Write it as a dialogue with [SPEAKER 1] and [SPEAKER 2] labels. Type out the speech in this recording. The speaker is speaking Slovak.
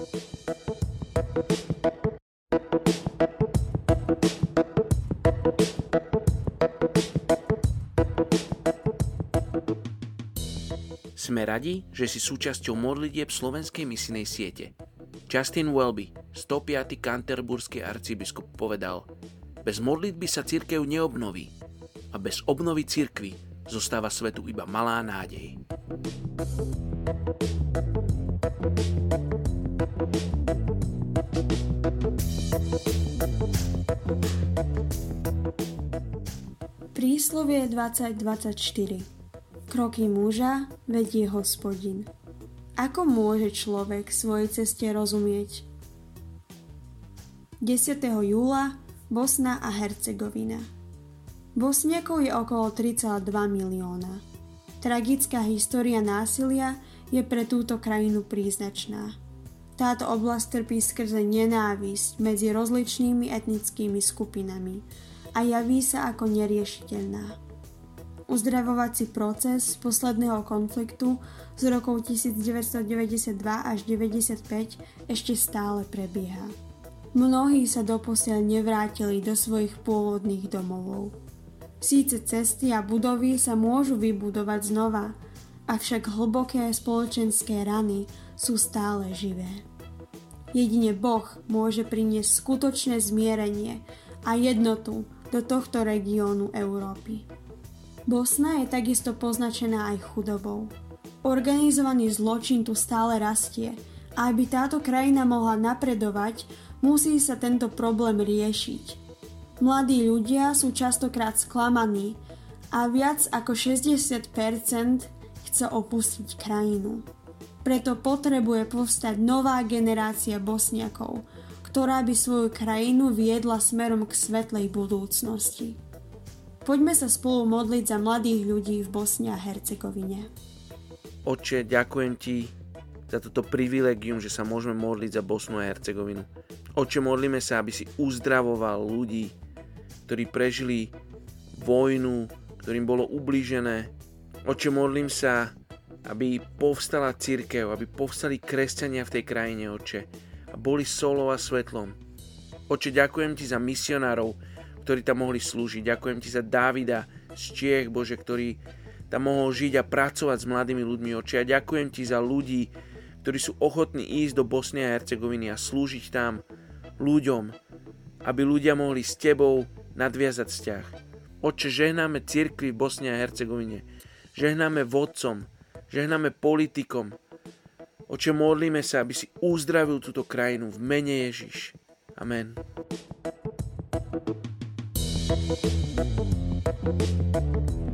[SPEAKER 1] Sme radi, že si súčasťou modlitieb slovenskej misinej siete. Justin Welby, 105. kanterburský arcibiskup, povedal Bez modlitby sa církev neobnoví a bez obnovy církvy zostáva svetu iba malá nádej.
[SPEAKER 2] Príslovie 2024 Kroky muža vedie hospodin. Ako môže človek svojej ceste rozumieť? 10. júla Bosna a Hercegovina Bosniakov je okolo 3,2 milióna. Tragická história násilia je pre túto krajinu príznačná. Táto oblasť trpí skrze nenávisť medzi rozličnými etnickými skupinami a javí sa ako neriešiteľná. Uzdravovací proces posledného konfliktu z rokov 1992 až 1995 ešte stále prebieha. Mnohí sa doposiaľ nevrátili do svojich pôvodných domovov. Síce cesty a budovy sa môžu vybudovať znova, avšak hlboké spoločenské rany sú stále živé. Jedine Boh môže priniesť skutočné zmierenie a jednotu do tohto regiónu Európy. Bosna je takisto poznačená aj chudobou. Organizovaný zločin tu stále rastie a aby táto krajina mohla napredovať, musí sa tento problém riešiť. Mladí ľudia sú častokrát sklamaní a viac ako 60% chce opustiť krajinu. Preto potrebuje povstať nová generácia bosniakov, ktorá by svoju krajinu viedla smerom k svetlej budúcnosti. Poďme sa spolu modliť za mladých ľudí v Bosne a Hercegovine.
[SPEAKER 1] Oče, ďakujem ti za toto privilegium, že sa môžeme modliť za Bosnu a Hercegovinu. Oče, modlíme sa, aby si uzdravoval ľudí, ktorí prežili vojnu, ktorým bolo ublížené. Oče, modlím sa, aby povstala církev, aby povstali kresťania v tej krajine, oče, a boli solou a svetlom. Oče, ďakujem ti za misionárov, ktorí tam mohli slúžiť. Ďakujem ti za Dávida z Čiech, Bože, ktorý tam mohol žiť a pracovať s mladými ľuďmi, oči. A ďakujem ti za ľudí, ktorí sú ochotní ísť do Bosny a Hercegoviny a slúžiť tam ľuďom, aby ľudia mohli s tebou nadviazať vzťah. Oče, žehnáme cirkvi v Bosne a Hercegovine, žehnáme vodcom, žehnáme politikom. Oče, modlíme sa, aby si uzdravil túto krajinu v mene Ježiš. Amen. Thank you.